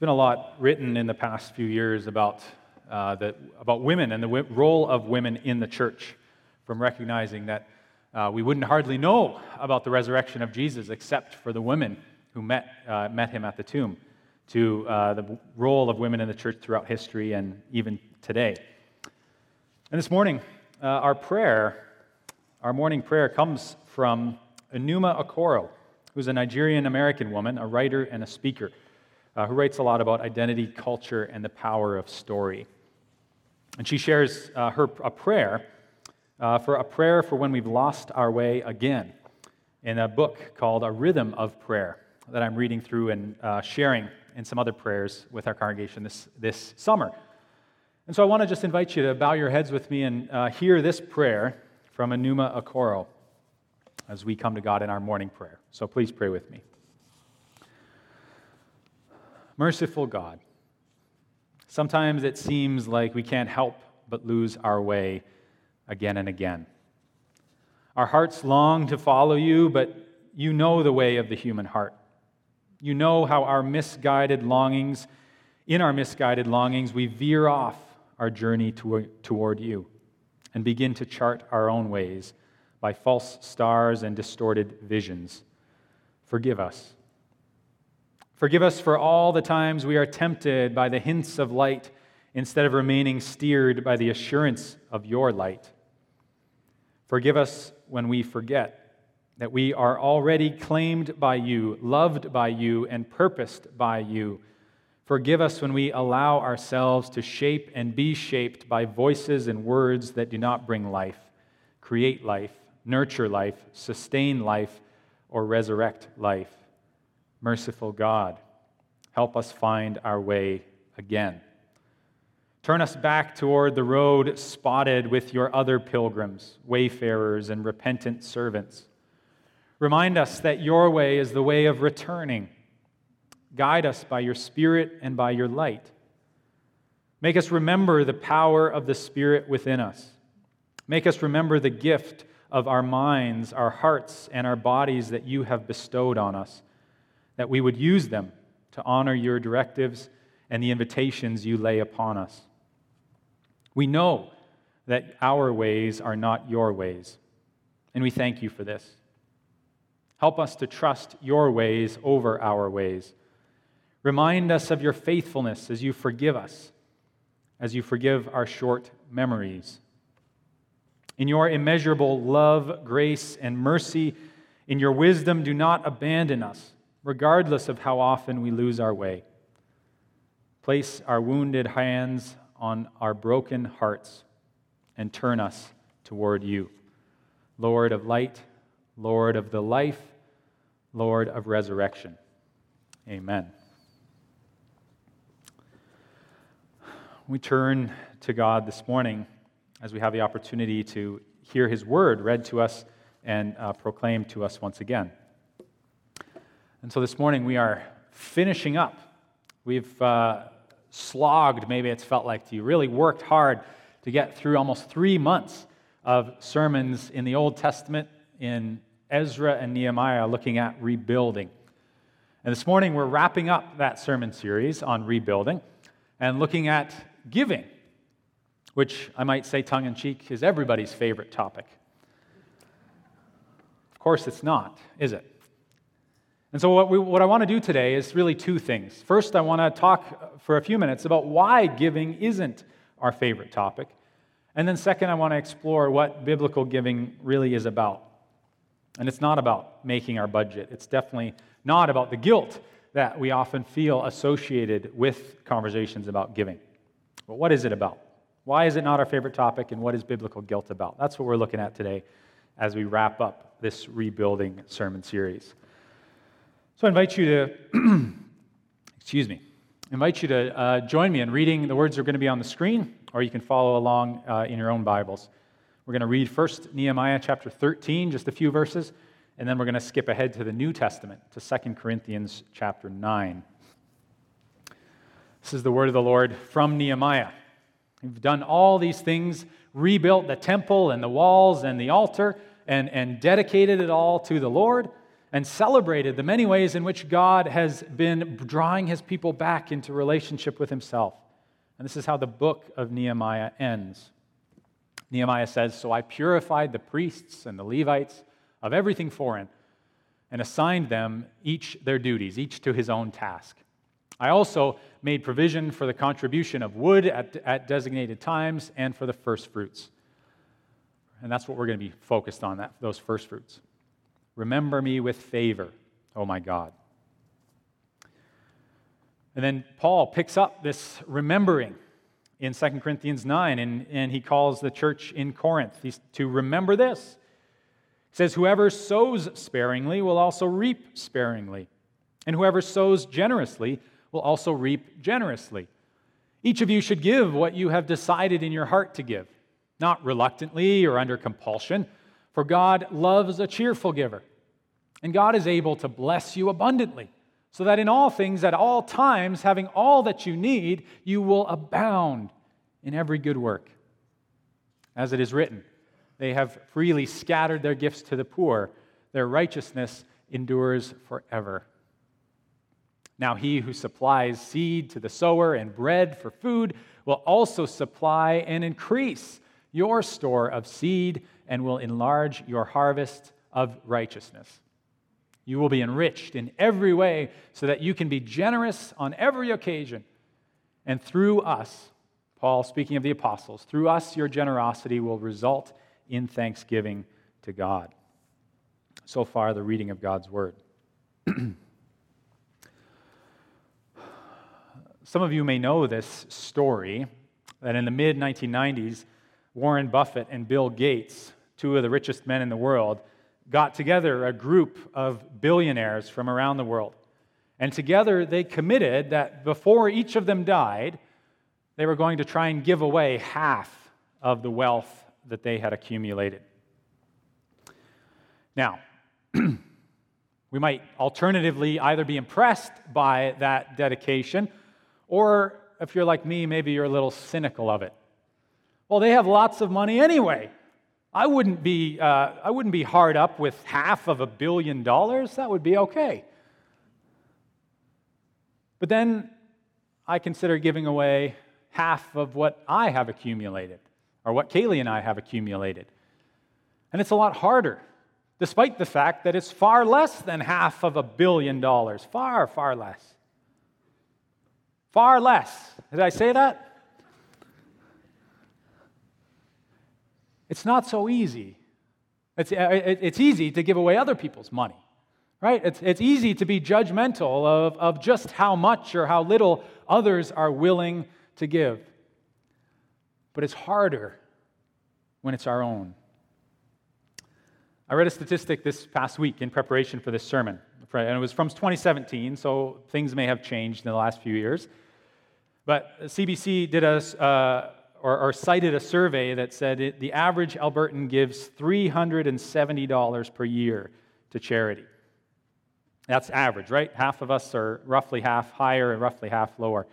been a lot written in the past few years about, uh, the, about women and the w- role of women in the church, from recognizing that uh, we wouldn't hardly know about the resurrection of Jesus except for the women who met, uh, met him at the tomb, to uh, the role of women in the church throughout history and even today. And this morning, uh, our prayer, our morning prayer, comes from Enuma Okoro, who's a Nigerian American woman, a writer and a speaker uh, who writes a lot about identity, culture, and the power of story. And she shares uh, her a prayer uh, for a prayer for when we've lost our way again in a book called A Rhythm of Prayer that I'm reading through and uh, sharing in some other prayers with our congregation this, this summer. And so I want to just invite you to bow your heads with me and uh, hear this prayer from Enuma Okoro as we come to God in our morning prayer. So please pray with me. Merciful God, sometimes it seems like we can't help but lose our way again and again. Our hearts long to follow you, but you know the way of the human heart. You know how our misguided longings, in our misguided longings, we veer off our journey toward you and begin to chart our own ways by false stars and distorted visions. Forgive us. Forgive us for all the times we are tempted by the hints of light instead of remaining steered by the assurance of your light. Forgive us when we forget that we are already claimed by you, loved by you, and purposed by you. Forgive us when we allow ourselves to shape and be shaped by voices and words that do not bring life, create life, nurture life, sustain life, or resurrect life merciful God, help us find our way again. Turn us back toward the road spotted with your other pilgrims, wayfarers, and repentant servants. Remind us that your way is the way of returning. Guide us by your Spirit and by your light. Make us remember the power of the Spirit within us. Make us remember the gift of our minds, our hearts, and our bodies that you have bestowed on us that we would use them to honor your directives and the invitations you lay upon us. We know that our ways are not your ways, and we thank you for this. Help us to trust your ways over our ways. Remind us of your faithfulness as you forgive us, as you forgive our short memories. In your immeasurable love, grace, and mercy, in your wisdom, do not abandon us regardless of how often we lose our way. Place our wounded hands on our broken hearts and turn us toward you. Lord of light, Lord of the life, Lord of resurrection. Amen. We turn to God this morning as we have the opportunity to hear His word read to us and uh, proclaimed to us once again. And so this morning we are finishing up. We've uh, slogged, maybe it's felt like to you, really worked hard to get through almost three months of sermons in the Old Testament in Ezra and Nehemiah looking at rebuilding. And this morning we're wrapping up that sermon series on rebuilding and looking at giving, which I might say tongue in cheek is everybody's favorite topic. Of course, it's not, is it? And so, what, we, what I want to do today is really two things. First, I want to talk for a few minutes about why giving isn't our favorite topic. And then, second, I want to explore what biblical giving really is about. And it's not about making our budget, it's definitely not about the guilt that we often feel associated with conversations about giving. But what is it about? Why is it not our favorite topic, and what is biblical guilt about? That's what we're looking at today as we wrap up this rebuilding sermon series. So I invite you to, excuse me, invite you to uh, join me in reading. The words are going to be on the screen, or you can follow along uh, in your own Bibles. We're going to read first Nehemiah chapter 13, just a few verses, and then we're going to skip ahead to the New Testament, to 2 Corinthians chapter 9. This is the word of the Lord from Nehemiah. We've done all these things, rebuilt the temple and the walls and the altar, and, and dedicated it all to the Lord. And celebrated the many ways in which God has been drawing his people back into relationship with himself. And this is how the book of Nehemiah ends. Nehemiah says, So I purified the priests and the Levites of everything foreign and assigned them each their duties, each to his own task. I also made provision for the contribution of wood at, at designated times and for the first fruits. And that's what we're going to be focused on, that, those first fruits. Remember me with favor, oh my God. And then Paul picks up this remembering in 2 Corinthians 9, and, and he calls the church in Corinth to remember this. He says, Whoever sows sparingly will also reap sparingly, and whoever sows generously will also reap generously. Each of you should give what you have decided in your heart to give, not reluctantly or under compulsion, for God loves a cheerful giver. And God is able to bless you abundantly, so that in all things, at all times, having all that you need, you will abound in every good work. As it is written, they have freely scattered their gifts to the poor, their righteousness endures forever. Now, he who supplies seed to the sower and bread for food will also supply and increase your store of seed and will enlarge your harvest of righteousness. You will be enriched in every way so that you can be generous on every occasion. And through us, Paul, speaking of the apostles, through us, your generosity will result in thanksgiving to God. So far, the reading of God's word. Some of you may know this story that in the mid 1990s, Warren Buffett and Bill Gates, two of the richest men in the world, got together a group of billionaires from around the world. And together they committed that before each of them died, they were going to try and give away half of the wealth that they had accumulated. Now, we might alternatively either be impressed by that dedication, or if you're like me, maybe you're a little cynical of it. Well, they have lots of money anyway. I wouldn't be, uh, I wouldn't be hard up with half of a billion dollars. That would be okay. But then I consider giving away half of what I have accumulated, or what Kaylee and I have accumulated. And it's a lot harder, despite the fact that it's far less than half of a billion dollars. Far, far less. Far less. Did I say that? It's not so easy. It's, uh, it's easy to give away other people's money, right? It's, it's easy to be judgmental of, of just how much or how little others are willing to give. But it's harder when it's our own. I read a statistic this past week in preparation for this sermon, and it was from 2017, so things may have changed in the last few years. But CBC did a, uh, or, or cited a survey that said it, the average Albertan gives $370 per year to charity. That's average, right? Half of us are roughly half higher and roughly half lower.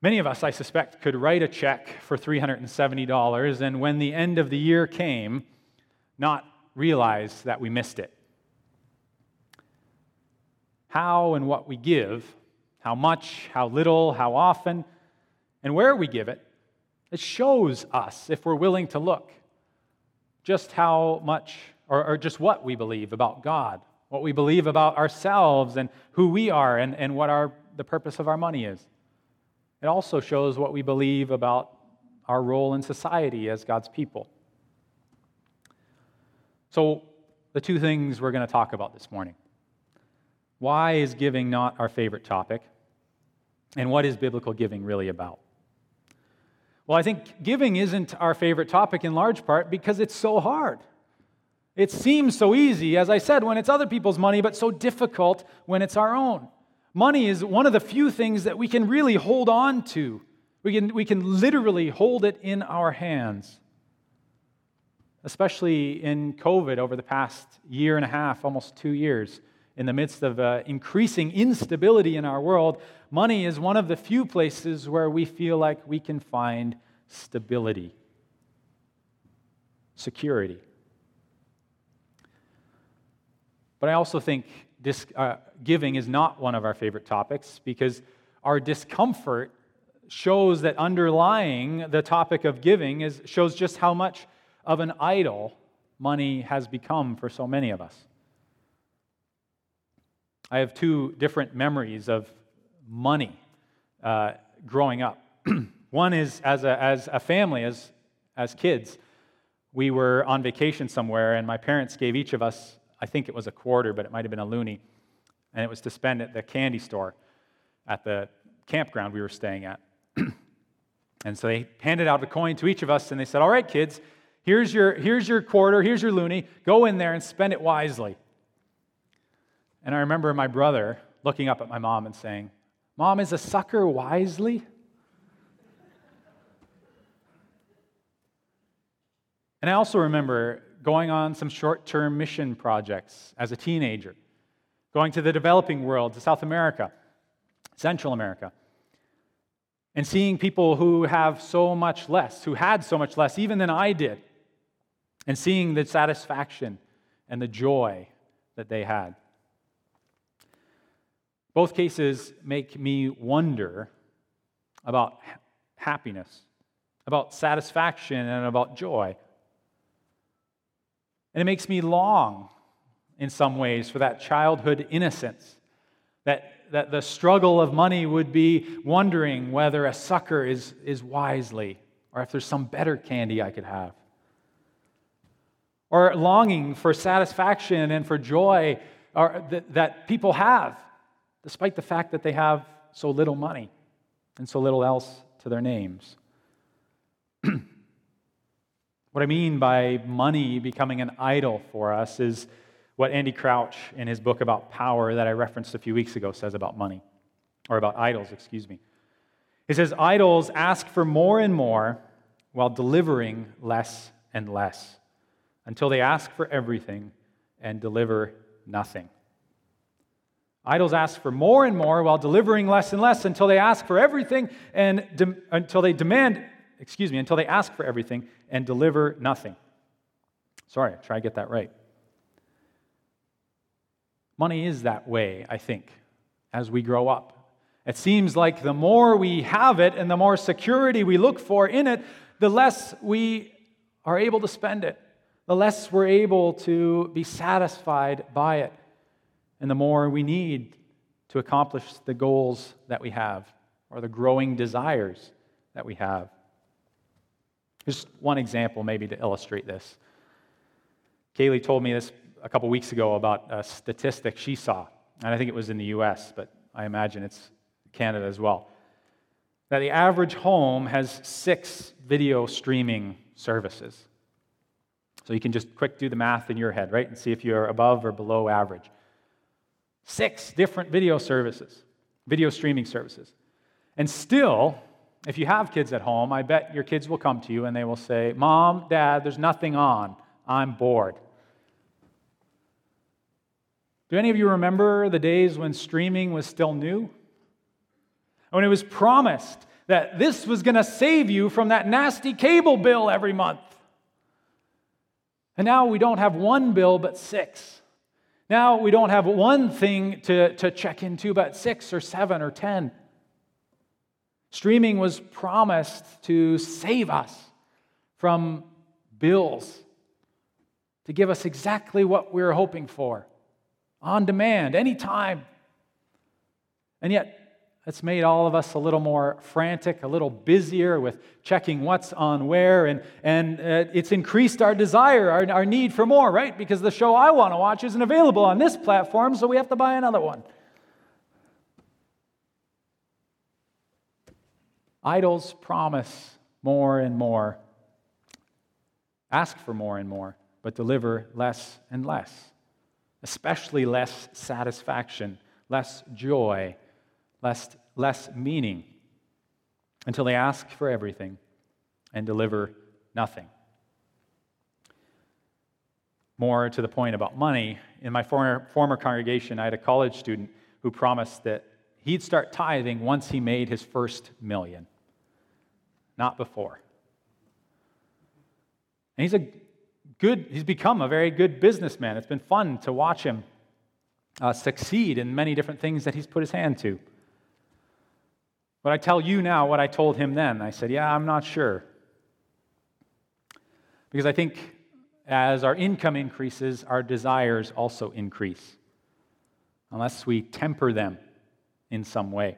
Many of us, I suspect, could write a check for $370 and when the end of the year came, not realize that we missed it. How and what we give, how much, how little, how often, and where we give it, it shows us, if we're willing to look, just how much or, or, just what we believe about God, what we believe about ourselves and who we are and, and what our, the purpose of our money is. It also shows what we believe about our role in society as God's people. So, the two things we're going to talk about this morning. Why is giving not our favorite topic? And what is biblical giving really about? Well, I think giving isn't our favorite topic in large part because it's so hard. It seems so easy, as I said, when it's other people's money, but so difficult when it's our own. Money is one of the few things that we can really hold on to. We can, we can literally hold it in our hands. Especially in COVID over the past year and a half, almost two years, in the midst of uh, increasing instability in our world, money is one of the few places where we feel like we can find stability, security. But I also think dis- uh, giving is not one of our favorite topics because our discomfort shows that underlying the topic of giving is, shows just how much of an idol money has become for so many of us. I have two different memories of money uh, growing up. One is as a, as a family, as, as kids, we were on vacation somewhere, and my parents gave each of us, I think it was a quarter, but it might have been a loonie, and it was to spend at the candy store at the campground we were staying at. and so they handed out a coin to each of us, and they said, All right, kids, here's your, here's your quarter, here's your loonie, go in there and spend it wisely. And I remember my brother looking up at my mom and saying, Mom, is a sucker wisely? And I also remember going on some short term mission projects as a teenager, going to the developing world, to South America, Central America, and seeing people who have so much less, who had so much less even than I did, and seeing the satisfaction and the joy that they had. Both cases make me wonder about happiness, about satisfaction, and about joy. And it makes me long, in some ways, for that childhood innocence. That, that the struggle of money would be wondering whether a sucker is, is wisely, or if there's some better candy I could have. Or longing for satisfaction and for joy that, that people have, despite the fact that they have so little money and so little else to their names. What I mean by money becoming an idol for us is what Andy Crouch, in his book about power that I referenced a few weeks ago, says about money, or about idols, excuse me. He says, Idols ask for more and more while delivering less and less until they ask for everything and deliver nothing. Idols ask for more and more while delivering less and less until they ask for everything and de- until they demand excuse me, until they ask for everything and deliver nothing. Sorry, try to get that right. Money is that way, I think, as we grow up. It seems like the more we have it and the more security we look for in it, the less we are able to spend it, the less we're able to be satisfied by it, and the more we need to accomplish the goals that we have or the growing desires that we have. Just one example, maybe, to illustrate this. Kaylee told me this a couple weeks ago about a statistic she saw, and I think it was in the US, but I imagine it's Canada as well. That the average home has six video streaming services. So you can just quick do the math in your head, right, and see if you're above or below average. Six different video services, video streaming services. And still, if you have kids at home, I bet your kids will come to you and they will say, Mom, Dad, there's nothing on. I'm bored. Do any of you remember the days when streaming was still new? When it was promised that this was going to save you from that nasty cable bill every month. And now we don't have one bill, but six. Now we don't have one thing to, to check into, but six or seven or ten. Streaming was promised to save us from bills, to give us exactly what we were hoping for on demand, anytime. And yet, it's made all of us a little more frantic, a little busier with checking what's on where, and, and uh, it's increased our desire, our, our need for more, right? Because the show I want to watch isn't available on this platform, so we have to buy another one. Idols promise more and more, ask for more and more, but deliver less and less, especially less satisfaction, less joy, less, less meaning, until they ask for everything and deliver nothing. More to the point about money, in my former, former congregation, I had a college student who promised that he'd start tithing once he made his first million not before. And he's a good, he's become a very good businessman. It's been fun to watch him uh, succeed in many different things that he's put his hand to. But I tell you now what I told him then. I said, Yeah, I'm not sure. Because I think as our income increases, our desires also increase, unless we temper them in some way.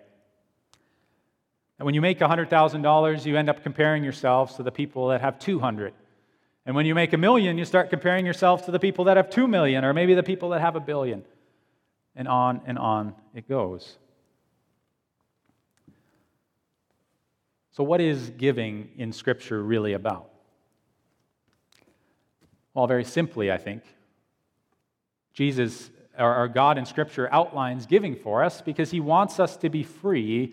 And when you make $100,000, you end up comparing yourselves to the people that have 200. And when you make a million, you start comparing yourself to the people that have 2 million or maybe the people that have a billion. And on and on it goes. So, what is giving in Scripture really about? Well, very simply, I think, Jesus, our God in Scripture, outlines giving for us because he wants us to be free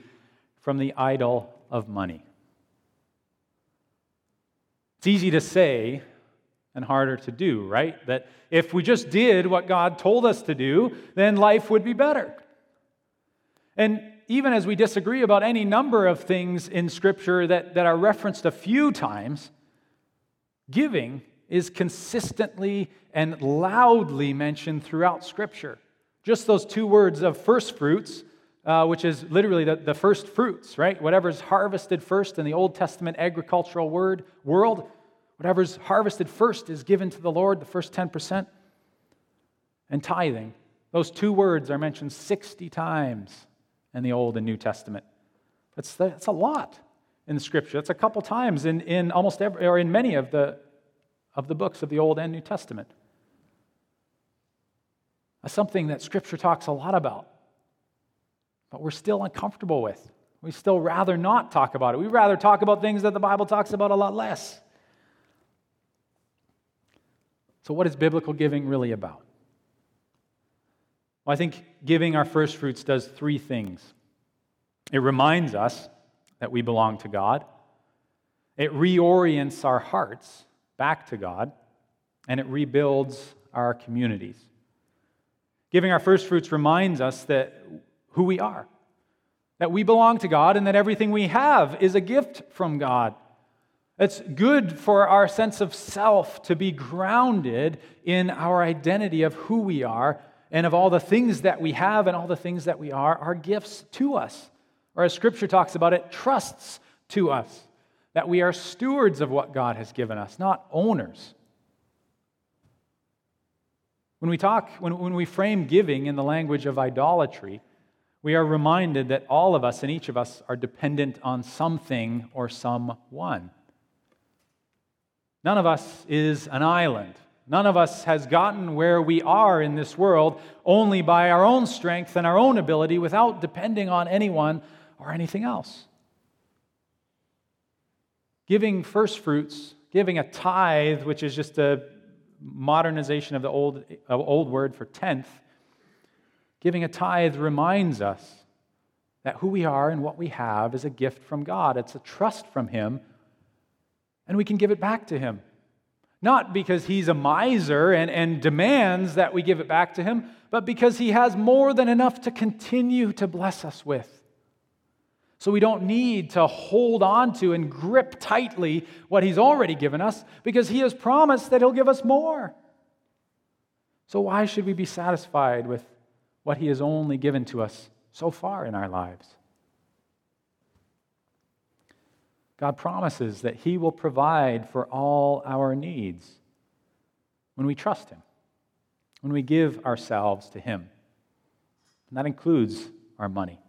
from the idol of money. It's easy to say and harder to do, right? That if we just did what God told us to do, then life would be better. And even as we disagree about any number of things in Scripture that, that are referenced a few times, giving is consistently and loudly mentioned throughout Scripture. Just those two words of first fruits, uh, which is literally the, the first fruits, right? Whatever's harvested first in the Old Testament agricultural word, world, whatever's harvested first is given to the Lord, the first 10%. And tithing, those two words are mentioned 60 times in the Old and New Testament. That's, that's a lot in the Scripture. That's a couple times in, in almost every, or in many of the of the books of the Old and New Testament. That's something that Scripture talks a lot about, but we're still uncomfortable with. We still rather not talk about it. We rather talk about things that the Bible talks about a lot less. So, what is biblical giving really about? Well, I think giving our first fruits does three things. It reminds us that we belong to God, it reorients our hearts back to God, and it rebuilds our communities. Giving our first fruits reminds us that who we are, that we belong to God, and that everything we have is a gift from God. It's good for our sense of self to be grounded in our identity of who we are and of all the things that we have and all the things that we are are gifts to us. Or as scripture talks about it, trusts to us that we are stewards of what God has given us, not owners. When we talk, when, when we frame giving in the language of idolatry, we are reminded that all of us and each of us are dependent on something or someone. None of us is an island. None of us has gotten where we are in this world only by our own strength and our own ability without depending on anyone or anything else. Giving first fruits, giving a tithe, which is just a modernization of the old, uh, old word for tenth, giving a tithe reminds us that who we are and what we have is a gift from God. It's a trust from Him, and we can give it back to Him. Not because He's a miser and, and demands that we give it back to Him, but because He has more than enough to continue to bless us with. So we don't need to hold on to and grip tightly what He's already given us because He has promised that He'll give us more. So why should we be satisfied with what He has only given to us so far in our lives? God promises that He will provide for all our needs when we trust Him, when we give ourselves to Him. And that includes our money.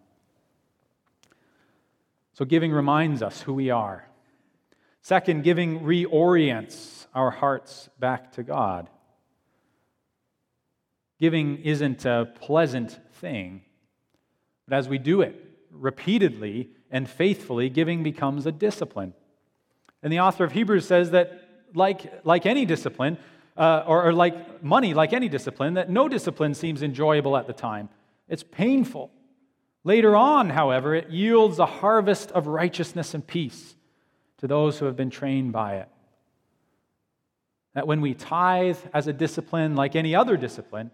So, giving reminds us who we are. Second, giving reorients our hearts back to God. Giving isn't a pleasant thing, but as we do it repeatedly and faithfully, giving becomes a discipline. And the author of Hebrews says that, like, like any discipline, uh, or, or like money, like any discipline, that no discipline seems enjoyable at the time. It's painful. Later on, however, it yields a harvest of righteousness and peace to those who have been trained by it. That when we tithe as a discipline, like any other discipline,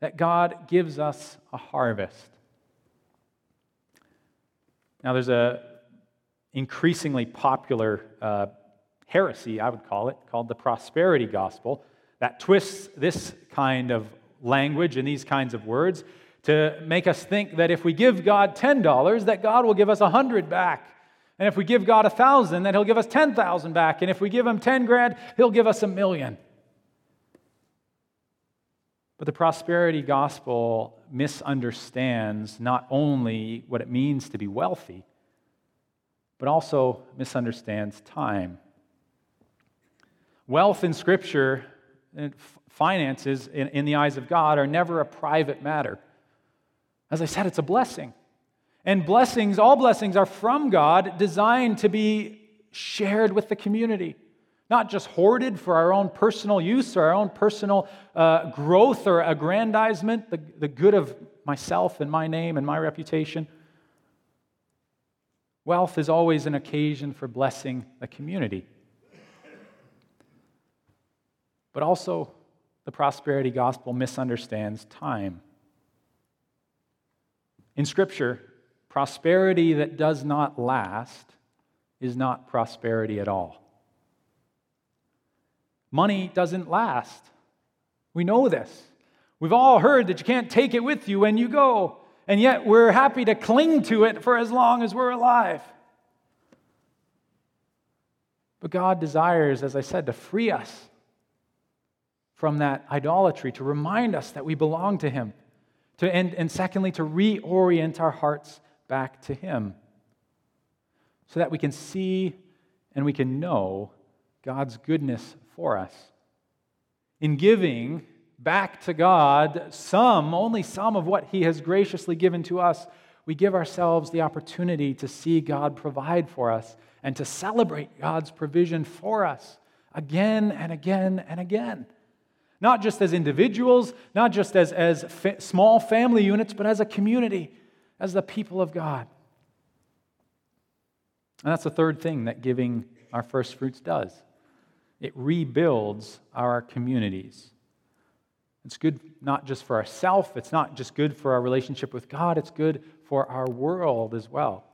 that God gives us a harvest. Now, there's a increasingly popular uh, heresy, I would call it, called the prosperity gospel, that twists this kind of language and these kinds of words to make us think that if we give God $10, that God will give us 100 back. And if we give God a thousand, then he'll give us 10,000 back. And if we give him 10 grand, he'll give us a million. But the prosperity gospel misunderstands not only what it means to be wealthy, but also misunderstands time. Wealth in Scripture and finances in, in the eyes of God are never a private matter. As I said, it's a blessing. And blessings, all blessings, are from God, designed to be shared with the community. Not just hoarded for our own personal use or our own personal uh, growth or aggrandizement, the, the good of myself and my name and my reputation. Wealth is always an occasion for blessing the community. But also, the prosperity gospel misunderstands time. In Scripture, prosperity that does not last is not prosperity at all. Money doesn't last. We know this. We've all heard that you can't take it with you when you go, and yet we're happy to cling to it for as long as we're alive. But God desires, as I said, to free us from that idolatry, to remind us that we belong to Him, to, and, and secondly, to reorient our hearts back to Him so that we can see and we can know God's goodness for us. In giving back to God some, only some of what He has graciously given to us, we give ourselves the opportunity to see God provide for us and to celebrate God's provision for us again and again and again. Not just as individuals, not just as, as fa- small family units, but as a community, as the people of God. And that's the third thing that giving our first fruits does it rebuilds our communities. It's good not just for ourselves, it's not just good for our relationship with God, it's good for our world as well.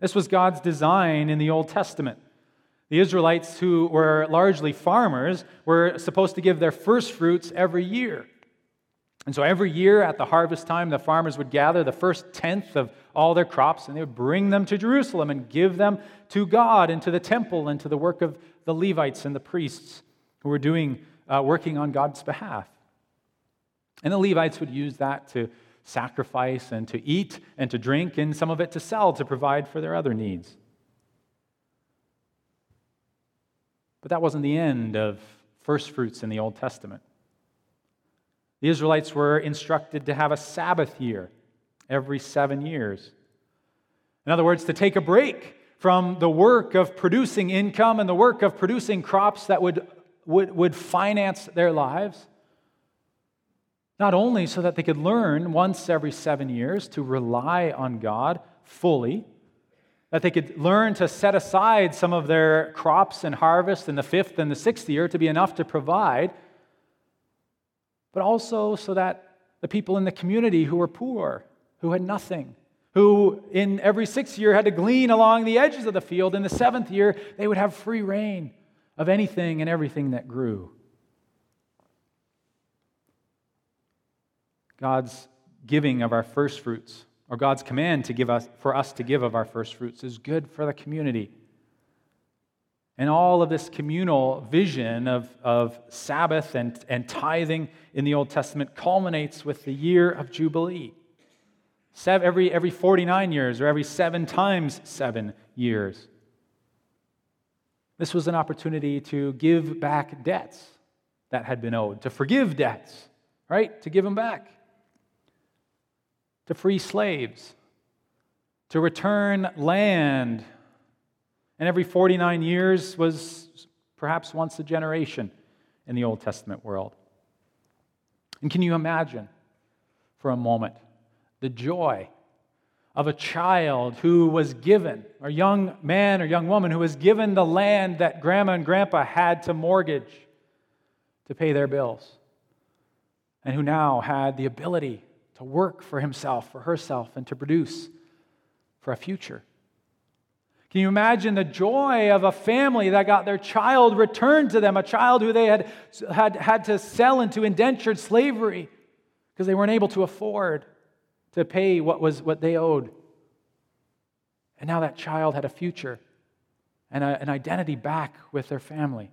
This was God's design in the Old Testament. The Israelites, who were largely farmers, were supposed to give their first fruits every year. And so every year at the harvest time, the farmers would gather the first tenth of all their crops and they would bring them to Jerusalem and give them to God and to the temple and to the work of the Levites and the priests who were doing, uh, working on God's behalf. And the Levites would use that to sacrifice and to eat and to drink, and some of it to sell to provide for their other needs. But that wasn't the end of first fruits in the Old Testament. The Israelites were instructed to have a Sabbath year every seven years. In other words, to take a break from the work of producing income and the work of producing crops that would, would, would finance their lives. Not only so that they could learn once every seven years to rely on God fully, that they could learn to set aside some of their crops and harvest in the fifth and the sixth year to be enough to provide, but also so that the people in the community who were poor, who had nothing, who in every sixth year had to glean along the edges of the field, in the seventh year they would have free rein of anything and everything that grew. God's giving of our first fruits, or God's command to give us, for us to give of our first fruits, is good for the community. And all of this communal vision of, of Sabbath and, and tithing in the Old Testament culminates with the year of Jubilee. Seven, every, every 49 years, or every seven times seven years. This was an opportunity to give back debts that had been owed, to forgive debts, right? To give them back to free slaves, to return land. And every 49 years was perhaps once a generation in the Old Testament world. And can you imagine for a moment the joy of a child who was given, or young man or young woman who was given the land that grandma and grandpa had to mortgage to pay their bills, and who now had the ability to work for himself, for herself, and to produce for a future. Can you imagine the joy of a family that got their child returned to them, a child who they had had, had to sell into indentured slavery because they weren't able to afford to pay what was what they owed? And now that child had a future and a, an identity back with their family.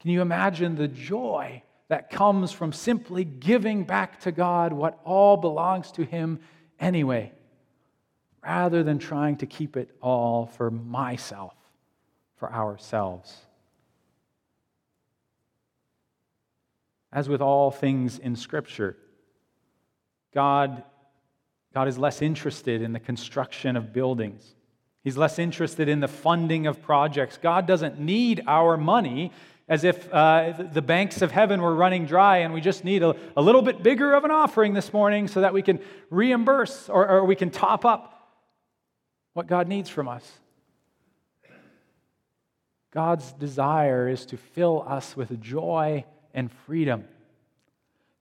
Can you imagine the joy that comes from simply giving back to God what all belongs to Him anyway? rather than trying to keep it all for myself, for ourselves. As with all things in Scripture, God, God is less interested in the construction of buildings. He's less interested in the funding of projects. God doesn't need our money as if uh, the banks of heaven were running dry and we just need a, a, little bit bigger of an offering this morning so that we can reimburse or, or we can top up what God needs from us. God's desire is to fill us with joy and freedom,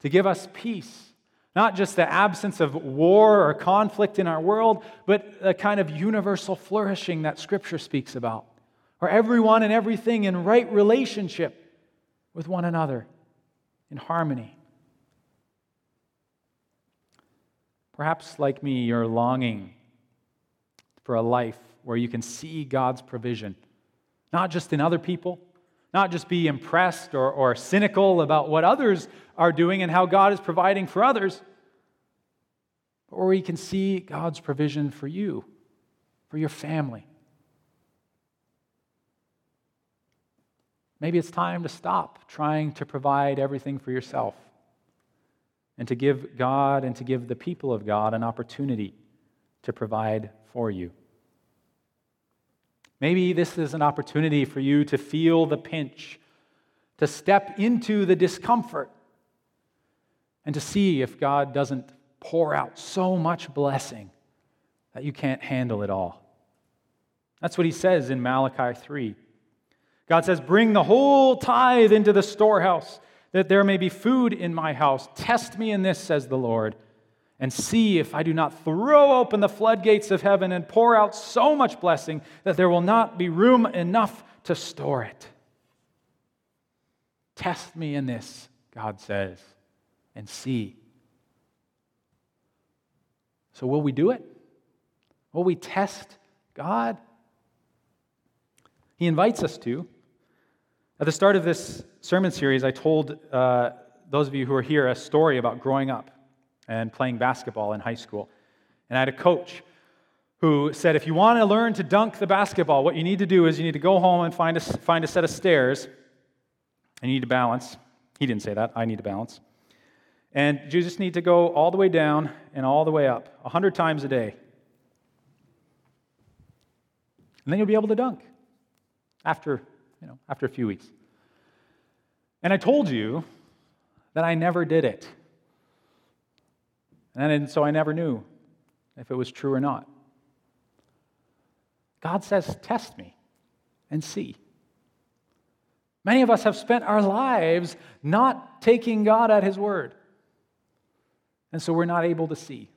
to give us peace, not just the absence of war or conflict in our world, but a kind of universal flourishing that Scripture speaks about, where everyone and everything in right relationship with one another, in harmony. Perhaps, like me, you're longing for a life where you can see God's provision, not just in other people, not just be impressed or, or cynical about what others are doing and how God is providing for others, but where you can see God's provision for you, for your family. Maybe it's time to stop trying to provide everything for yourself and to give God and to give the people of God an opportunity to provide for you. Maybe this is an opportunity for you to feel the pinch, to step into the discomfort, and to see if God doesn't pour out so much blessing that you can't handle it all. That's what he says in Malachi 3. God says, Bring the whole tithe into the storehouse, that there may be food in my house. Test me in this, says the Lord and see if I do not throw open the floodgates of heaven and pour out so much blessing that there will not be room enough to store it. Test me in this, God says, and see. So, will we do it? Will we test God? He invites us to. At the start of this sermon series, I told uh, those of you who are here a story about growing up and playing basketball in high school. And I had a coach who said, if you want to learn to dunk the basketball, what you need to do is you need to go home and find a, find a set of stairs, and you need to balance. He didn't say that, I need to balance. And you just need to go all the way down and all the way up, 100 times a day. And then you'll be able to dunk after, you know, after a few weeks. And I told you that I never did it. And so I never knew if it was true or not. God says, Test me and see. Many of us have spent our lives not taking God at His word. And so we're not able to see.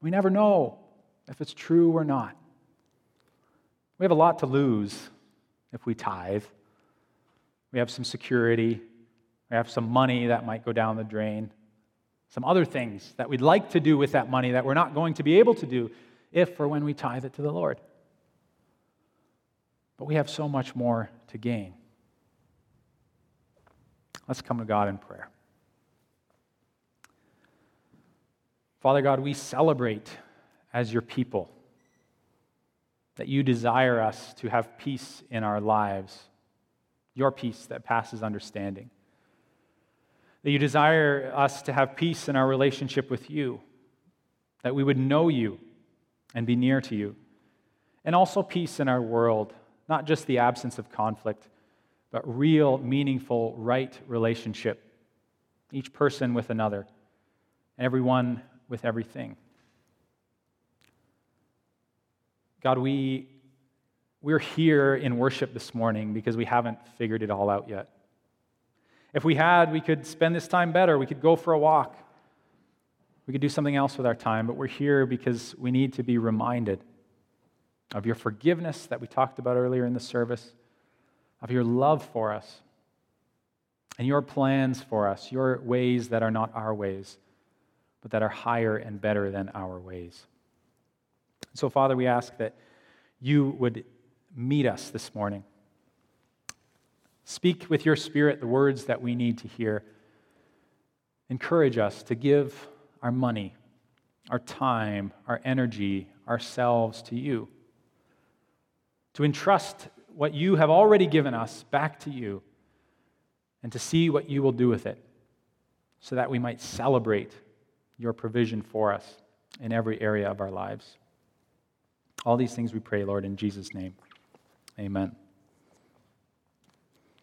We never know if it's true or not. We have a lot to lose if we tithe. We have some security, we have some money that might go down the drain some other things that we'd like to do with that money that we're not going to be able to do if or when we tithe it to the Lord. But we have so much more to gain. Let's come to God in prayer. Father God, we celebrate as your people that you desire us to have peace in our lives, your peace that passes understanding that you desire us to have peace in our relationship with you, that we would know you and be near to you, and also peace in our world, not just the absence of conflict, but real, meaningful, right relationship, each person with another, everyone with everything. God, we, we're here in worship this morning because we haven't figured it all out yet. If we had, we could spend this time better. We could go for a walk. We could do something else with our time, but we're here because we need to be reminded of your forgiveness that we talked about earlier in the service, of your love for us, and your plans for us, your ways that are not our ways, but that are higher and better than our ways. So, Father, we ask that you would meet us this morning. Speak with your Spirit the words that we need to hear. Encourage us to give our money, our time, our energy, ourselves to you. To entrust what you have already given us back to you and to see what you will do with it so that we might celebrate your provision for us in every area of our lives. All these things we pray, Lord, in Jesus' name. Amen.